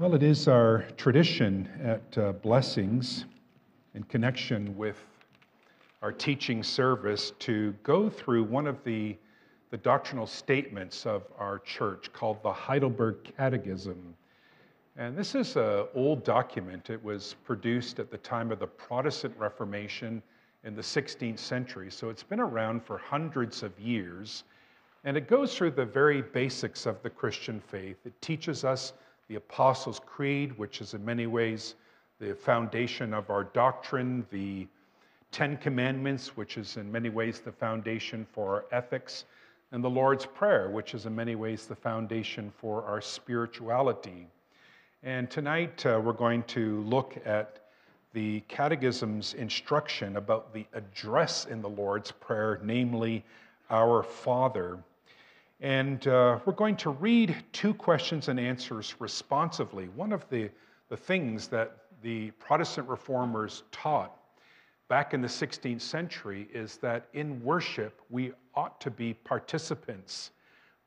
Well, it is our tradition at uh, Blessings, in connection with our teaching service, to go through one of the, the doctrinal statements of our church called the Heidelberg Catechism. And this is an old document. It was produced at the time of the Protestant Reformation in the 16th century, so it's been around for hundreds of years. And it goes through the very basics of the Christian faith. It teaches us the Apostles' Creed, which is in many ways the foundation of our doctrine, the Ten Commandments, which is in many ways the foundation for our ethics, and the Lord's Prayer, which is in many ways the foundation for our spirituality. And tonight uh, we're going to look at the Catechism's instruction about the address in the Lord's Prayer, namely, Our Father. And uh, we're going to read two questions and answers responsively. One of the, the things that the Protestant reformers taught back in the 16th century is that in worship we ought to be participants.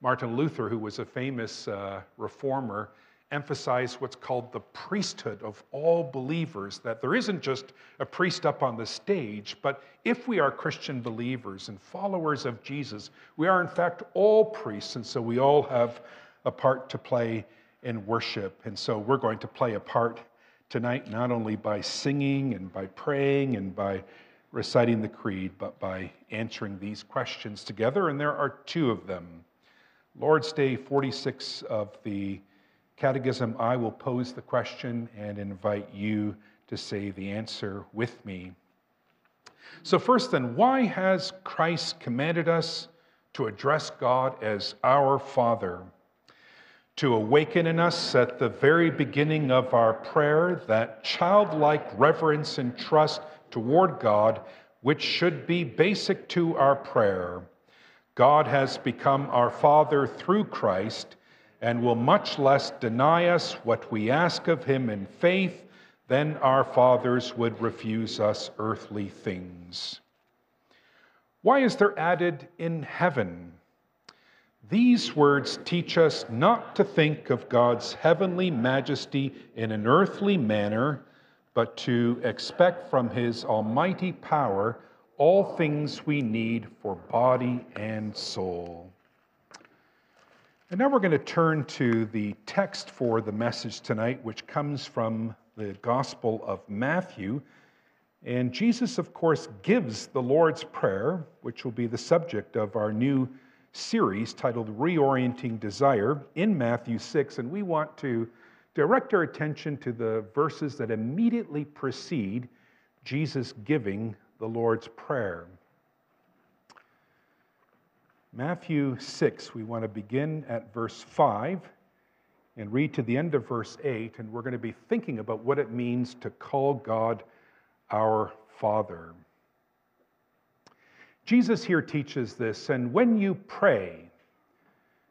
Martin Luther, who was a famous uh, reformer, emphasize what's called the priesthood of all believers, that there isn't just a priest up on the stage, but if we are Christian believers and followers of Jesus, we are in fact all priests, and so we all have a part to play in worship. And so we're going to play a part tonight, not only by singing and by praying and by reciting the creed, but by answering these questions together, and there are two of them. Lord's Day 46 of the Catechism, I will pose the question and invite you to say the answer with me. So, first, then, why has Christ commanded us to address God as our Father? To awaken in us at the very beginning of our prayer that childlike reverence and trust toward God, which should be basic to our prayer. God has become our Father through Christ and will much less deny us what we ask of him in faith than our fathers would refuse us earthly things. Why is there added in heaven? These words teach us not to think of God's heavenly majesty in an earthly manner, but to expect from his almighty power all things we need for body and soul. And now we're going to turn to the text for the message tonight, which comes from the Gospel of Matthew. And Jesus, of course, gives the Lord's Prayer, which will be the subject of our new series titled Reorienting Desire in Matthew 6. And we want to direct our attention to the verses that immediately precede Jesus giving the Lord's Prayer. Matthew 6, we want to begin at verse 5 and read to the end of verse 8, and we're going to be thinking about what it means to call God our Father. Jesus here teaches this, and when you pray,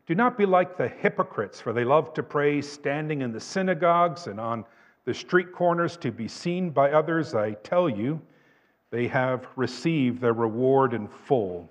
do not be like the hypocrites, for they love to pray standing in the synagogues and on the street corners to be seen by others. I tell you, they have received their reward in full.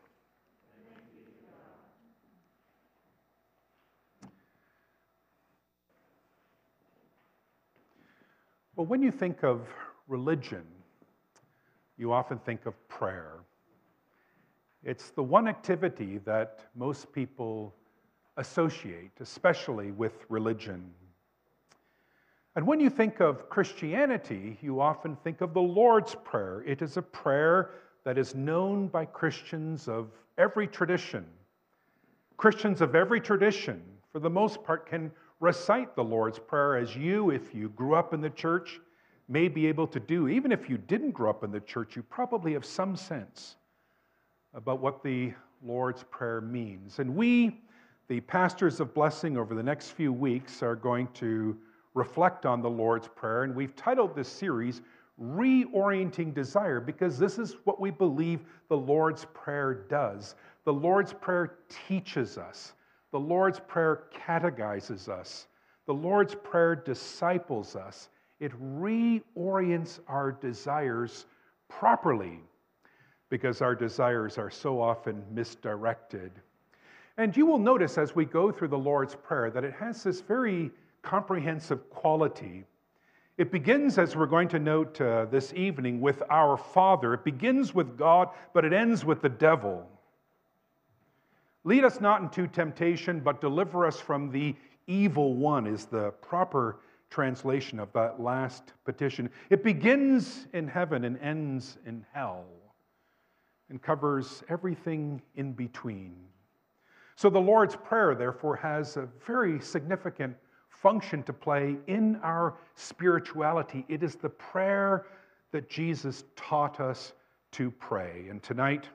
Well, when you think of religion, you often think of prayer. It's the one activity that most people associate, especially with religion. And when you think of Christianity, you often think of the Lord's Prayer. It is a prayer that is known by Christians of every tradition. Christians of every tradition, for the most part, can recite the Lord's Prayer as you, if you grew up in the church, may be able to do. Even if you didn't grow up in the church, you probably have some sense about what the Lord's Prayer means. And we, the pastors of blessing, over the next few weeks are going to reflect on the Lord's Prayer. And we've titled this series Reorienting Desire because this is what we believe the Lord's Prayer does. The Lord's Prayer teaches us, the Lord's Prayer catechizes us, the Lord's Prayer disciples us. It reorients our desires properly because our desires are so often misdirected. And you will notice as we go through the Lord's Prayer that it has this very comprehensive quality. It begins, as we're going to note uh, this evening, with our Father. It begins with God, but it ends with the devil. Lead us not into temptation, but deliver us from the evil one, is the proper translation of that last petition. It begins in heaven and ends in hell and covers everything in between. So the Lord's Prayer, therefore, has a very significant function to play in our spirituality. It is the prayer that Jesus taught us to pray. And tonight,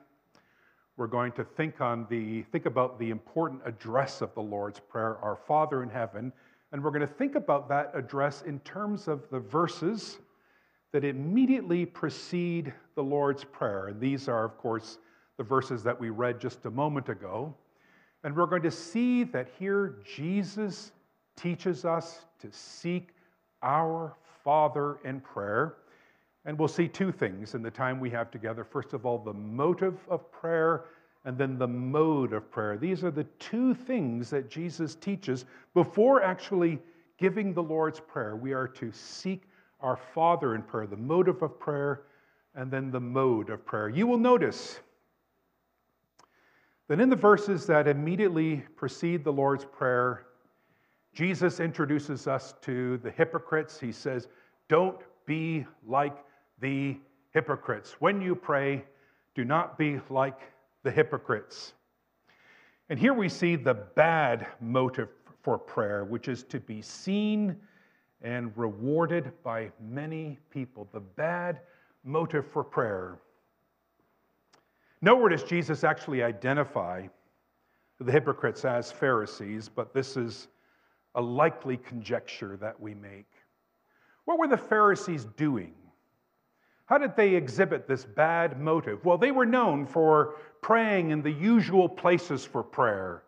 we're going to think on the think about the important address of the Lord's Prayer, our Father in heaven, and we're going to think about that address in terms of the verses that immediately precede the Lord's Prayer. And these are, of course, the verses that we read just a moment ago. And we're going to see that here Jesus teaches us to seek our Father in prayer. And we'll see two things in the time we have together. First of all, the motive of prayer, and then the mode of prayer. These are the two things that Jesus teaches before actually giving the Lord's Prayer. We are to seek our Father in prayer, the motive of prayer, and then the mode of prayer. You will notice that in the verses that immediately precede the Lord's Prayer, Jesus introduces us to the hypocrites. He says, Don't be like the hypocrites. When you pray, do not be like the hypocrites. And here we see the bad motive for prayer, which is to be seen and rewarded by many people. The bad motive for prayer. Nowhere does Jesus actually identify the hypocrites as Pharisees, but this is a likely conjecture that we make. What were the Pharisees doing? How did they exhibit this bad motive? Well, they were known for praying in the usual places for prayer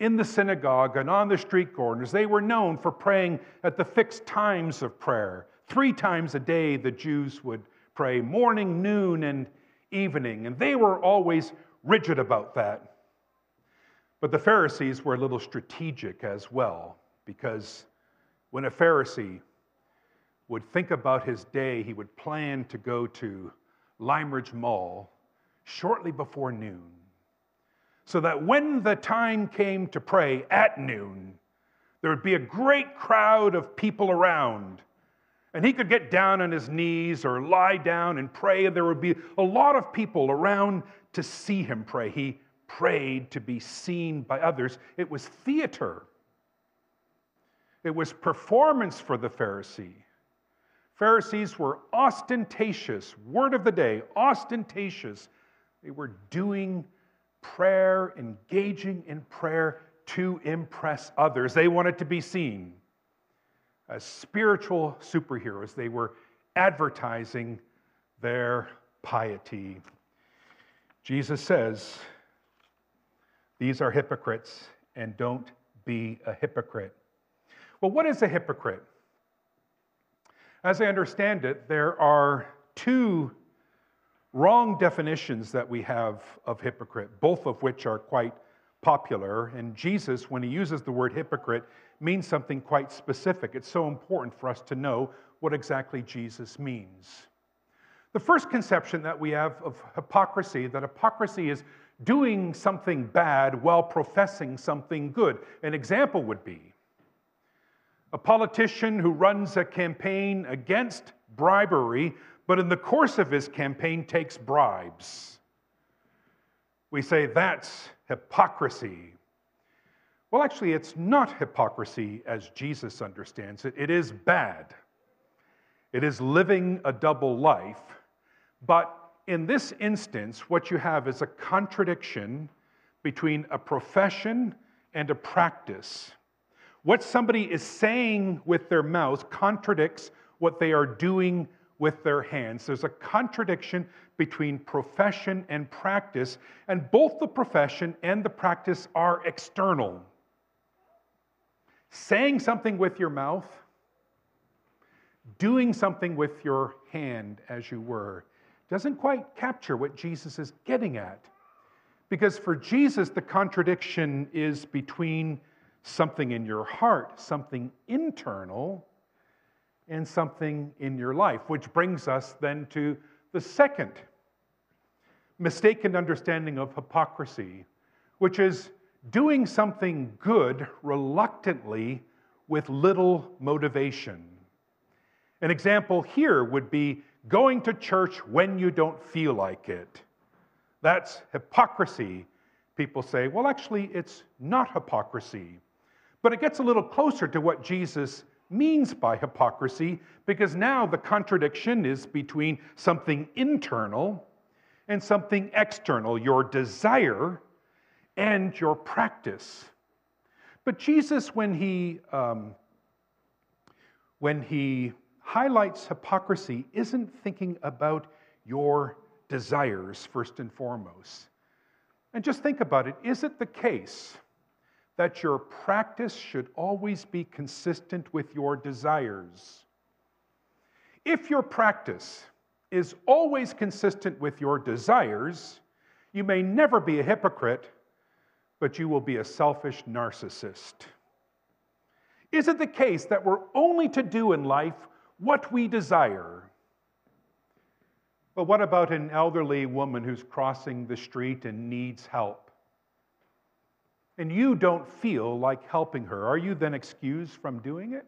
in the synagogue and on the street corners. They were known for praying at the fixed times of prayer. Three times a day, the Jews would pray morning, noon, and evening, and they were always rigid about that. But the Pharisees were a little strategic as well, because when a Pharisee would think about his day, he would plan to go to Limeridge Mall shortly before noon so that when the time came to pray at noon, there would be a great crowd of people around. And he could get down on his knees or lie down and pray, and there would be a lot of people around to see him pray. He prayed to be seen by others. It was theater, it was performance for the Pharisee. Pharisees were ostentatious, word of the day, ostentatious. They were doing prayer, engaging in prayer to impress others. They wanted to be seen as spiritual superheroes. They were advertising their piety. Jesus says, These are hypocrites, and don't be a hypocrite. Well, what is a hypocrite? As I understand it, there are two wrong definitions that we have of hypocrite, both of which are quite popular. And Jesus, when he uses the word hypocrite, means something quite specific. It's so important for us to know what exactly Jesus means. The first conception that we have of hypocrisy, that hypocrisy is doing something bad while professing something good. An example would be a politician who runs a campaign against bribery but in the course of his campaign takes bribes. We say that's hypocrisy. Well, actually, it's not hypocrisy as Jesus understands it. It is bad. It is living a double life. But in this instance, what you have is a contradiction between a profession and a practice. What somebody is saying with their mouth contradicts what they are doing with their hands. There's a contradiction between profession and practice, and both the profession and the practice are external. Saying something with your mouth, doing something with your hand, as you were, doesn't quite capture what Jesus is getting at. Because for Jesus, the contradiction is between something in your heart, something internal, and something in your life, which brings us then to the second mistaken understanding of hypocrisy, which is doing something good reluctantly with little motivation. An example here would be going to church when you don't feel like it. That's hypocrisy. People say, well, actually, it's not hypocrisy. But it gets a little closer to what Jesus means by hypocrisy because now the contradiction is between something internal and something external, your desire and your practice. But Jesus, when he, um, when he highlights hypocrisy, isn't thinking about your desires first and foremost. And just think about it is it the case that your practice should always be consistent with your desires? If your practice is always consistent with your desires, you may never be a hypocrite, but you will be a selfish narcissist. Is it the case that we're only to do in life what we desire? But what about an elderly woman who's crossing the street and needs help? And you don't feel like helping her. Are you then excused from doing it?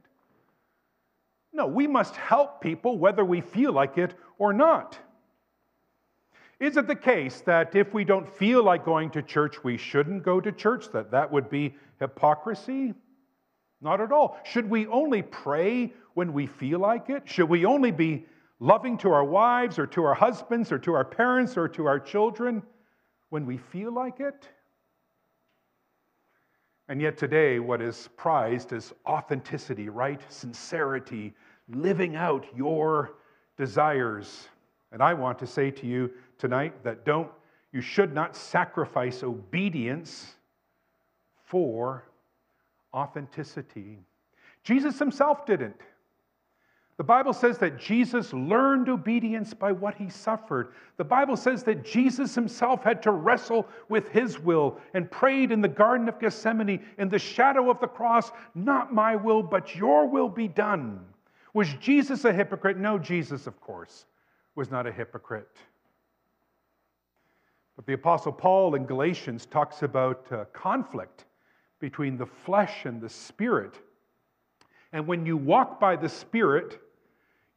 No, we must help people whether we feel like it or not. Is it the case that if we don't feel like going to church, we shouldn't go to church? That that would be hypocrisy? Not at all. Should we only pray when we feel like it? Should we only be loving to our wives or to our husbands or to our parents or to our children when we feel like it? And yet, today, what is prized is authenticity, right? Sincerity, living out your desires. And I want to say to you tonight that don't, you should not sacrifice obedience for authenticity. Jesus himself didn't. The Bible says that Jesus learned obedience by what he suffered. The Bible says that Jesus himself had to wrestle with his will and prayed in the Garden of Gethsemane in the shadow of the cross, Not my will, but your will be done. Was Jesus a hypocrite? No, Jesus, of course, was not a hypocrite. But the Apostle Paul in Galatians talks about uh, conflict between the flesh and the spirit. And when you walk by the spirit,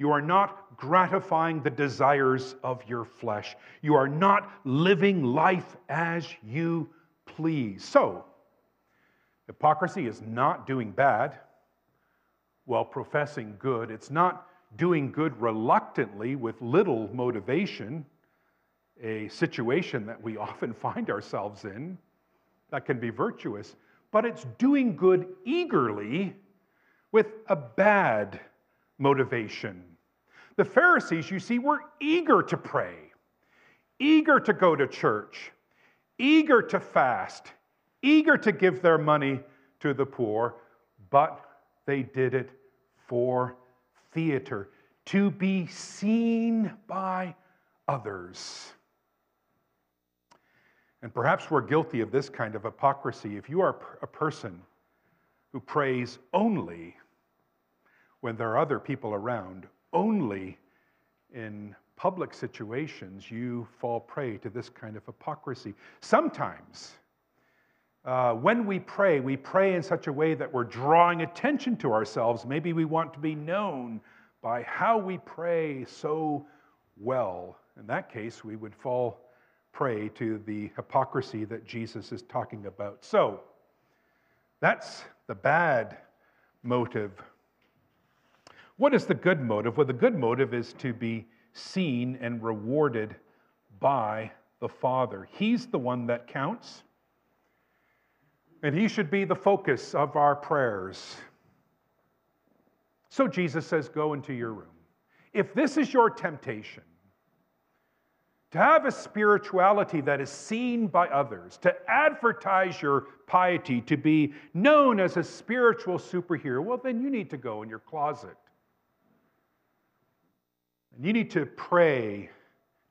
you are not gratifying the desires of your flesh. You are not living life as you please. So, hypocrisy is not doing bad while professing good. It's not doing good reluctantly with little motivation, a situation that we often find ourselves in that can be virtuous, but it's doing good eagerly with a bad motivation. The Pharisees, you see, were eager to pray, eager to go to church, eager to fast, eager to give their money to the poor, but they did it for theater, to be seen by others. And perhaps we're guilty of this kind of hypocrisy. If you are a person who prays only when there are other people around, only in public situations, you fall prey to this kind of hypocrisy. Sometimes, uh, when we pray, we pray in such a way that we're drawing attention to ourselves. Maybe we want to be known by how we pray so well. In that case, we would fall prey to the hypocrisy that Jesus is talking about. So, that's the bad motive what is the good motive? Well, the good motive is to be seen and rewarded by the Father. He's the one that counts. And he should be the focus of our prayers. So Jesus says, Go into your room. If this is your temptation, to have a spirituality that is seen by others, to advertise your piety, to be known as a spiritual superhero, well, then you need to go in your closet. And you need to pray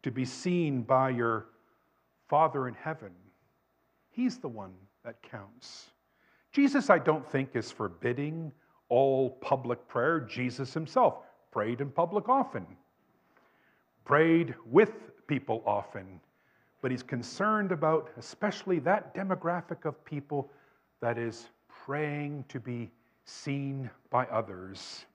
to be seen by your Father in heaven. He's the one that counts. Jesus, I don't think, is forbidding all public prayer. Jesus himself prayed in public often, prayed with people often, but he's concerned about especially that demographic of people that is praying to be seen by others.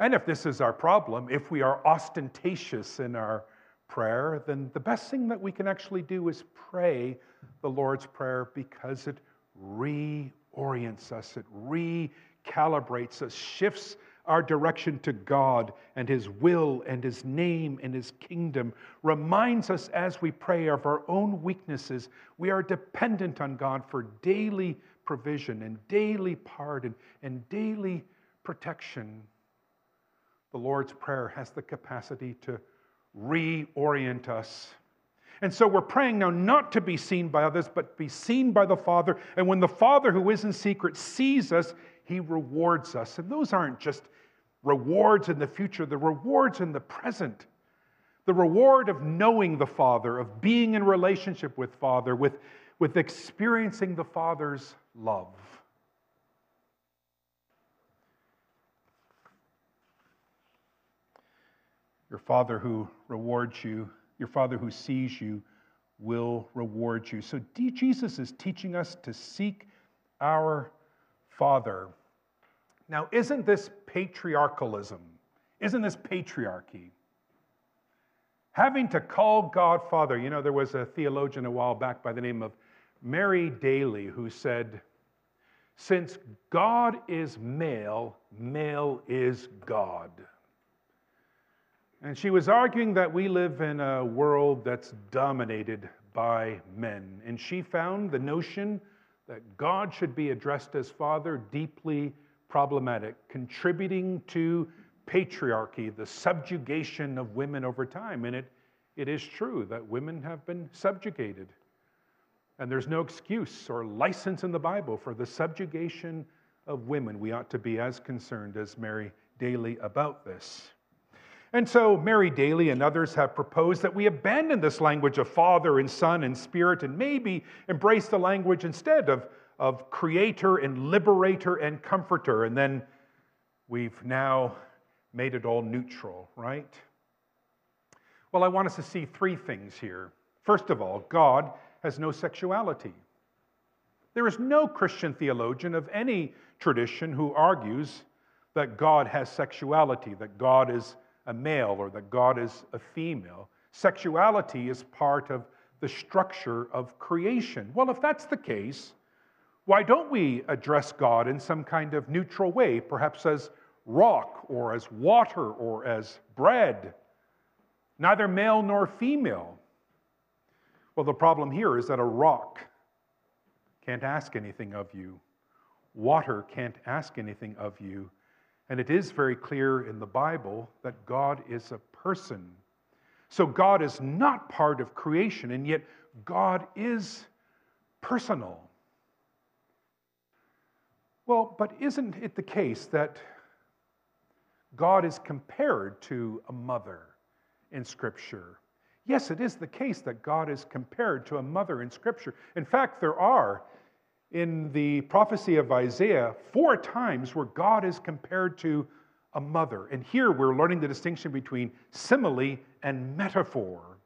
And if this is our problem, if we are ostentatious in our prayer, then the best thing that we can actually do is pray the Lord's Prayer because it reorients us, it recalibrates us, shifts our direction to God and His will and His name and His kingdom, reminds us as we pray of our own weaknesses. We are dependent on God for daily provision and daily pardon and daily protection. The Lord's Prayer has the capacity to reorient us. And so we're praying now not to be seen by others, but be seen by the Father. And when the Father who is in secret sees us, he rewards us. And those aren't just rewards in the future, the rewards in the present. The reward of knowing the Father, of being in relationship with Father, with, with experiencing the Father's love. Your Father who rewards you, your Father who sees you, will reward you. So Jesus is teaching us to seek our Father. Now, isn't this patriarchalism? Isn't this patriarchy? Having to call God Father. You know, there was a theologian a while back by the name of Mary Daly who said, Since God is male, male is God. And she was arguing that we live in a world that's dominated by men. And she found the notion that God should be addressed as Father deeply problematic, contributing to patriarchy, the subjugation of women over time. And it, it is true that women have been subjugated. And there's no excuse or license in the Bible for the subjugation of women. We ought to be as concerned as Mary Daly about this. And so, Mary Daly and others have proposed that we abandon this language of Father and Son and Spirit and maybe embrace the language instead of of creator and liberator and comforter. And then we've now made it all neutral, right? Well, I want us to see three things here. First of all, God has no sexuality. There is no Christian theologian of any tradition who argues that God has sexuality, that God is a male or that God is a female. Sexuality is part of the structure of creation. Well, if that's the case, why don't we address God in some kind of neutral way, perhaps as rock or as water or as bread? Neither male nor female. Well, the problem here is that a rock can't ask anything of you, water can't ask anything of you. And it is very clear in the Bible that God is a person. So God is not part of creation, and yet God is personal. Well, but isn't it the case that God is compared to a mother in Scripture? Yes, it is the case that God is compared to a mother in Scripture. In fact, there are in the prophecy of Isaiah four times where God is compared to a mother. And here we're learning the distinction between simile and metaphor.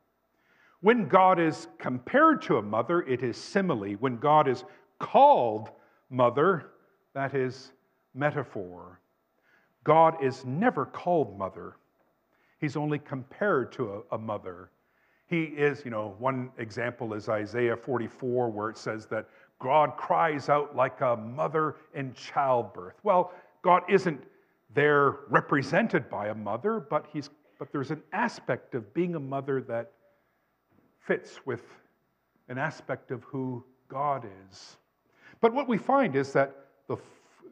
When God is compared to a mother, it is simile. When God is called mother, that is metaphor. God is never called mother, He's only compared to a, a mother. He is, you know, one example is Isaiah 44, where it says that God cries out like a mother in childbirth. Well, God isn't there represented by a mother, but, he's, but there's an aspect of being a mother that fits with an aspect of who God is. But what we find is that the,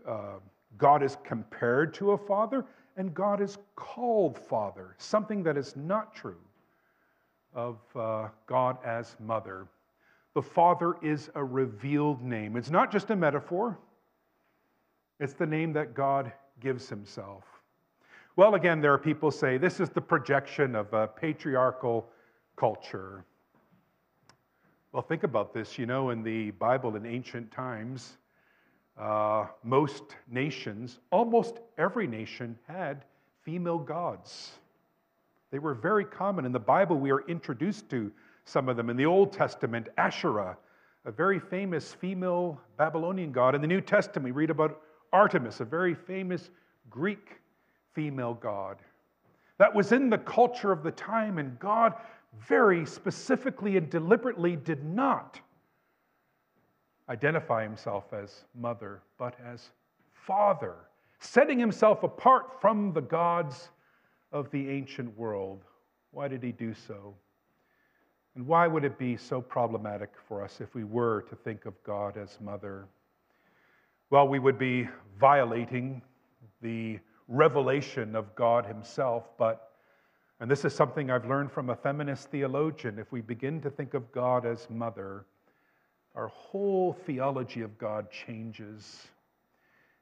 uh, God is compared to a father and God is called father, something that is not true of uh, God as mother. The Father is a revealed name. It's not just a metaphor, it's the name that God gives himself. Well, again, there are people say this is the projection of a patriarchal culture. Well, think about this. You know, in the Bible in ancient times, uh, most nations, almost every nation, had female gods. They were very common. In the Bible, we are introduced to some of them. In the Old Testament, Asherah, a very famous female Babylonian god. In the New Testament, we read about Artemis, a very famous Greek female god. That was in the culture of the time, and God very specifically and deliberately did not identify himself as mother, but as father, setting himself apart from the gods of the ancient world. Why did he do so? And why would it be so problematic for us if we were to think of God as mother? Well, we would be violating the revelation of God Himself, but, and this is something I've learned from a feminist theologian, if we begin to think of God as mother, our whole theology of God changes.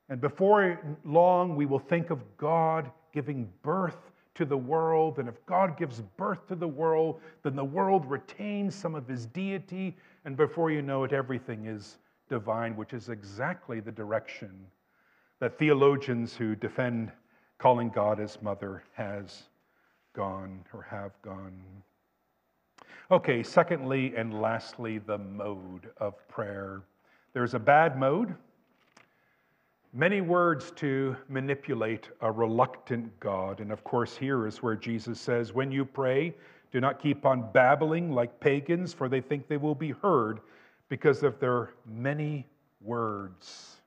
And before long, we will think of God giving birth to the world. And if God gives birth to the world, then the world retains some of his deity. And before you know it, everything is divine, which is exactly the direction that theologians who defend calling God as mother has gone or have gone. Okay, secondly and lastly, the mode of prayer. There's a bad mode Many words to manipulate a reluctant God. And of course, here is where Jesus says, When you pray, do not keep on babbling like pagans, for they think they will be heard because of their many words.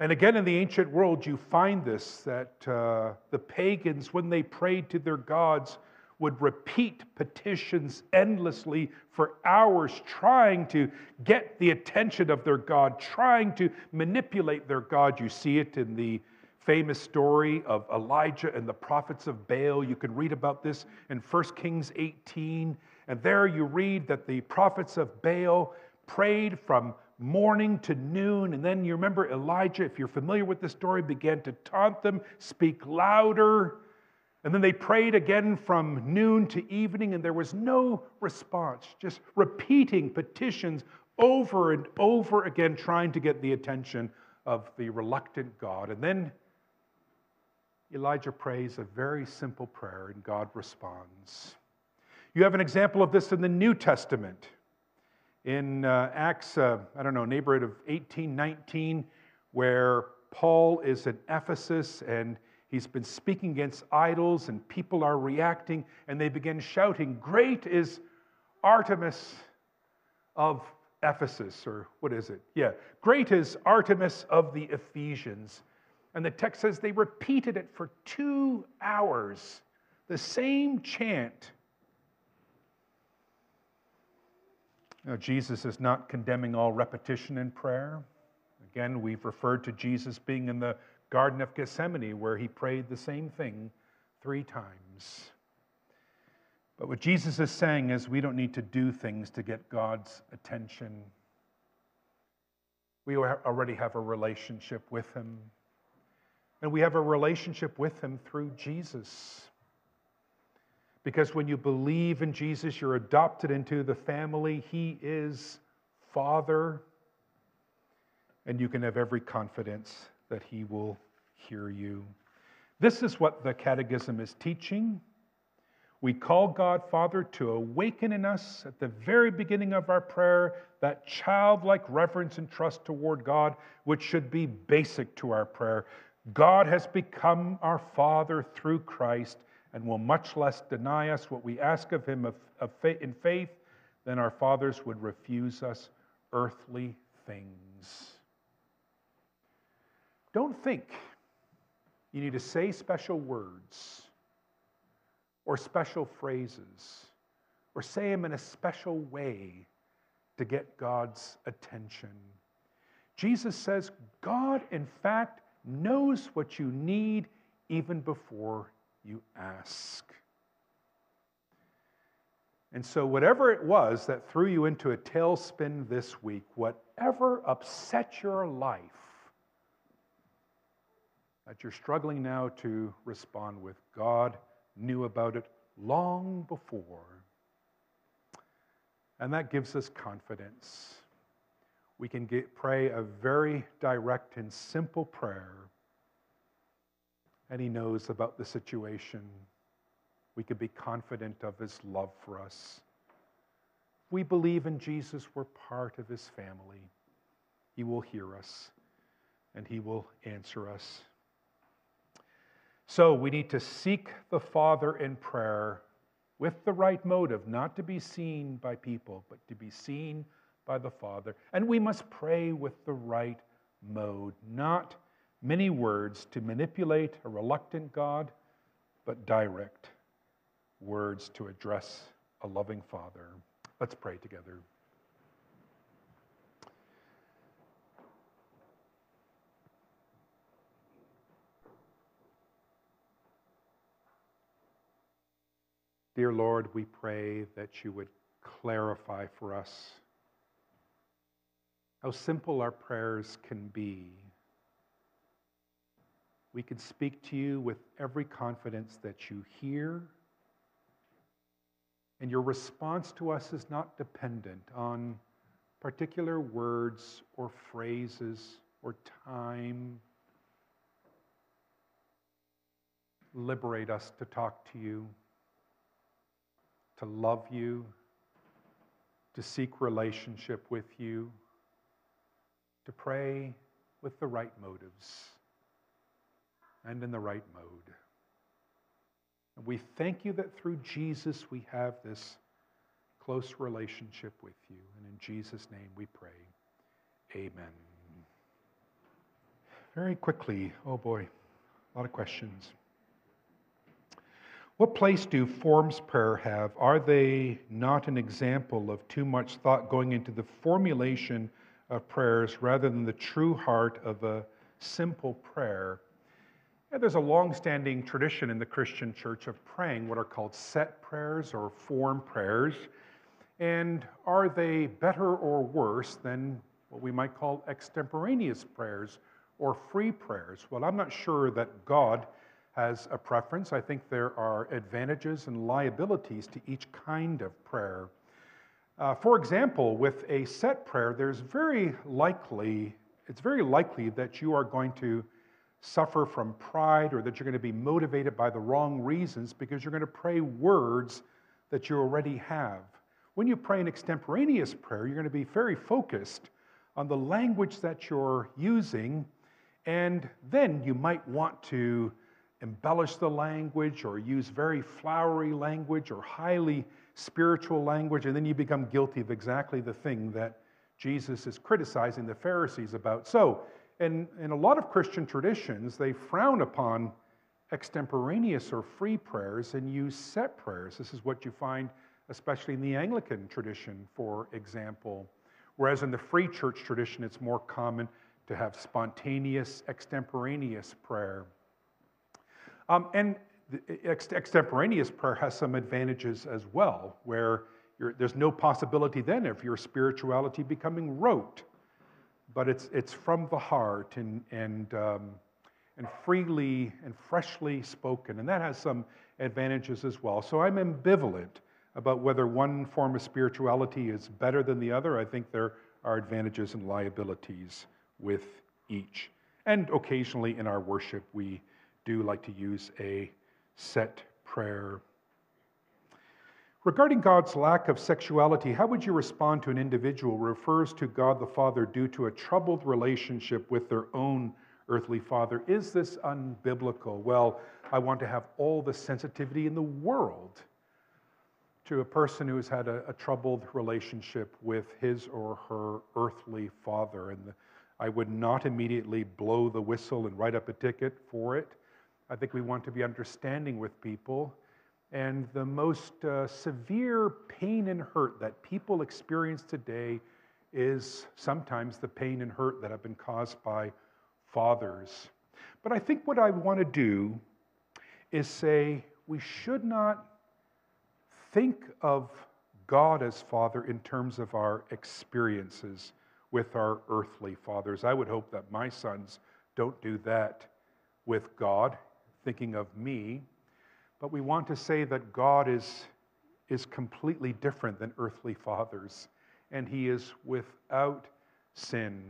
And again, in the ancient world, you find this that uh, the pagans, when they prayed to their gods, would repeat petitions endlessly for hours, trying to get the attention of their God, trying to manipulate their God. You see it in the famous story of Elijah and the prophets of Baal. You can read about this in 1 Kings 18. And there you read that the prophets of Baal prayed from morning to noon. And then you remember Elijah, if you're familiar with the story, began to taunt them, speak louder. And then they prayed again from noon to evening, and there was no response, just repeating petitions over and over again, trying to get the attention of the reluctant God. And then Elijah prays a very simple prayer, and God responds. You have an example of this in the New Testament. In uh, Acts, uh, I don't know, neighborhood of 18, 19, where Paul is in Ephesus and He's been speaking against idols, and people are reacting, and they begin shouting, Great is Artemis of Ephesus, or what is it? Yeah, great is Artemis of the Ephesians. And the text says they repeated it for two hours, the same chant. Now, Jesus is not condemning all repetition in prayer. Again, we've referred to Jesus being in the Garden of Gethsemane, where he prayed the same thing three times. But what Jesus is saying is we don't need to do things to get God's attention. We already have a relationship with him. And we have a relationship with him through Jesus. Because when you believe in Jesus, you're adopted into the family. He is Father. And you can have every confidence that He will hear you. This is what the Catechism is teaching. We call God Father to awaken in us at the very beginning of our prayer that childlike reverence and trust toward God, which should be basic to our prayer. God has become our Father through Christ and will much less deny us what we ask of Him in faith than our fathers would refuse us earthly things. Don't think you need to say special words or special phrases or say them in a special way to get God's attention. Jesus says God, in fact, knows what you need even before you ask. And so, whatever it was that threw you into a tailspin this week, whatever upset your life that you're struggling now to respond with, God knew about it long before. And that gives us confidence. We can get, pray a very direct and simple prayer, and He knows about the situation we can be confident of his love for us. We believe in Jesus, we're part of his family. He will hear us and he will answer us. So we need to seek the Father in prayer with the right motive, not to be seen by people, but to be seen by the Father. And we must pray with the right mode, not many words to manipulate a reluctant God, but direct words to address a loving Father. Let's pray together. Dear Lord, we pray that you would clarify for us how simple our prayers can be. We can speak to you with every confidence that you hear and your response to us is not dependent on particular words or phrases or time. Liberate us to talk to you, to love you, to seek relationship with you, to pray with the right motives and in the right mode. And we thank you that through Jesus we have this close relationship with you. And in Jesus' name we pray. Amen. Very quickly, oh boy, a lot of questions. What place do forms prayer have? Are they not an example of too much thought going into the formulation of prayers rather than the true heart of a simple prayer yeah, there's a long-standing tradition in the Christian church of praying what are called set prayers or form prayers. And are they better or worse than what we might call extemporaneous prayers or free prayers? Well, I'm not sure that God has a preference. I think there are advantages and liabilities to each kind of prayer. Uh, for example, with a set prayer, there's very likely, it's very likely that you are going to suffer from pride or that you're going to be motivated by the wrong reasons because you're going to pray words that you already have. When you pray an extemporaneous prayer, you're going to be very focused on the language that you're using, and then you might want to embellish the language or use very flowery language or highly spiritual language, and then you become guilty of exactly the thing that Jesus is criticizing the Pharisees about. So, and in a lot of Christian traditions, they frown upon extemporaneous or free prayers and use set prayers. This is what you find, especially in the Anglican tradition, for example. Whereas in the free church tradition, it's more common to have spontaneous, extemporaneous prayer. Um, and ex- extemporaneous prayer has some advantages as well, where there's no possibility then of your spirituality becoming rote but it's, it's from the heart and, and, um, and freely and freshly spoken. And that has some advantages as well. So I'm ambivalent about whether one form of spirituality is better than the other. I think there are advantages and liabilities with each. And occasionally in our worship, we do like to use a set prayer Regarding God's lack of sexuality, how would you respond to an individual who refers to God the Father due to a troubled relationship with their own earthly father? Is this unbiblical? Well, I want to have all the sensitivity in the world to a person who has had a, a troubled relationship with his or her earthly father. And the, I would not immediately blow the whistle and write up a ticket for it. I think we want to be understanding with people and the most uh, severe pain and hurt that people experience today is sometimes the pain and hurt that have been caused by fathers. But I think what I want to do is say we should not think of God as Father in terms of our experiences with our earthly fathers. I would hope that my sons don't do that with God, thinking of me. But we want to say that God is, is completely different than earthly fathers, and He is without sin.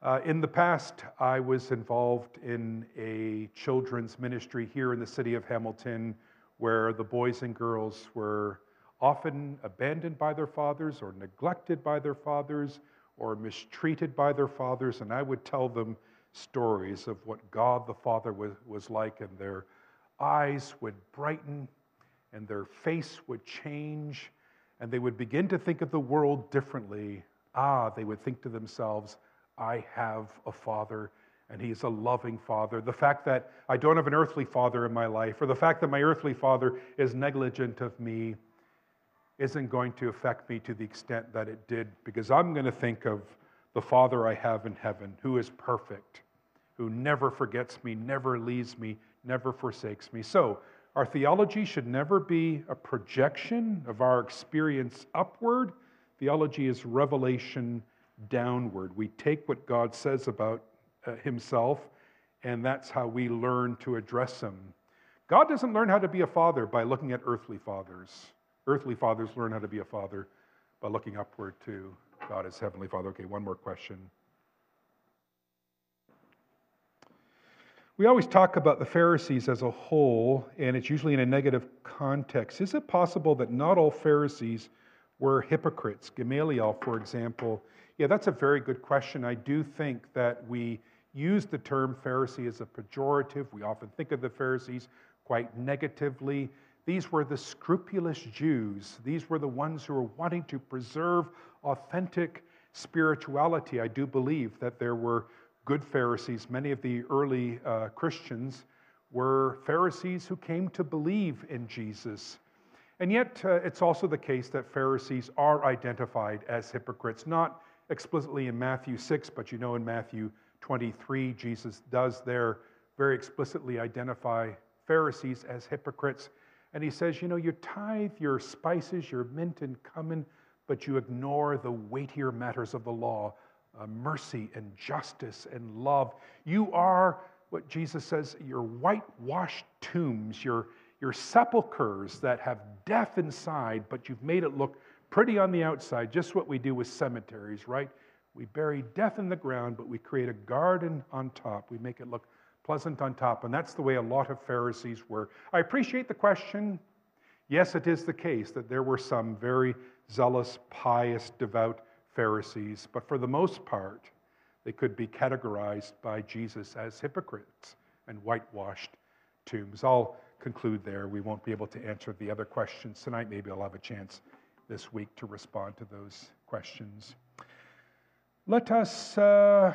Uh, in the past, I was involved in a children's ministry here in the city of Hamilton where the boys and girls were often abandoned by their fathers or neglected by their fathers or mistreated by their fathers. And I would tell them stories of what God the Father was, was like, and their eyes would brighten and their face would change, and they would begin to think of the world differently. Ah, they would think to themselves, I have a father and he's a loving father. The fact that I don't have an earthly father in my life, or the fact that my earthly father is negligent of me, isn't going to affect me to the extent that it did, because I'm going to think of the Father I have in heaven, who is perfect, who never forgets me, never leaves me, never forsakes me. So, our theology should never be a projection of our experience upward. Theology is revelation downward. We take what God says about uh, himself, and that's how we learn to address him. God doesn't learn how to be a father by looking at earthly fathers. Earthly fathers learn how to be a father by looking upward to God as Heavenly Father. Okay, one more question. We always talk about the Pharisees as a whole, and it's usually in a negative context. Is it possible that not all Pharisees were hypocrites? Gamaliel, for example. Yeah, that's a very good question. I do think that we use the term Pharisee as a pejorative. We often think of the Pharisees quite negatively. These were the scrupulous Jews. These were the ones who were wanting to preserve authentic spirituality. I do believe that there were good Pharisees. Many of the early uh, Christians were Pharisees who came to believe in Jesus. And yet, uh, it's also the case that Pharisees are identified as hypocrites, not explicitly in Matthew 6, but you know in Matthew 23, Jesus does there very explicitly identify Pharisees as hypocrites. And he says, You know, you tithe your spices, your mint and cumin, but you ignore the weightier matters of the law uh, mercy and justice and love. You are what Jesus says, your whitewashed tombs, your, your sepulchres that have death inside, but you've made it look pretty on the outside, just what we do with cemeteries, right? We bury death in the ground, but we create a garden on top. We make it look pleasant on top. And that's the way a lot of Pharisees were. I appreciate the question. Yes, it is the case that there were some very zealous, pious, devout Pharisees, but for the most part, they could be categorized by Jesus as hypocrites and whitewashed tombs. I'll conclude there. We won't be able to answer the other questions tonight. Maybe I'll have a chance this week to respond to those questions. Let us. Uh,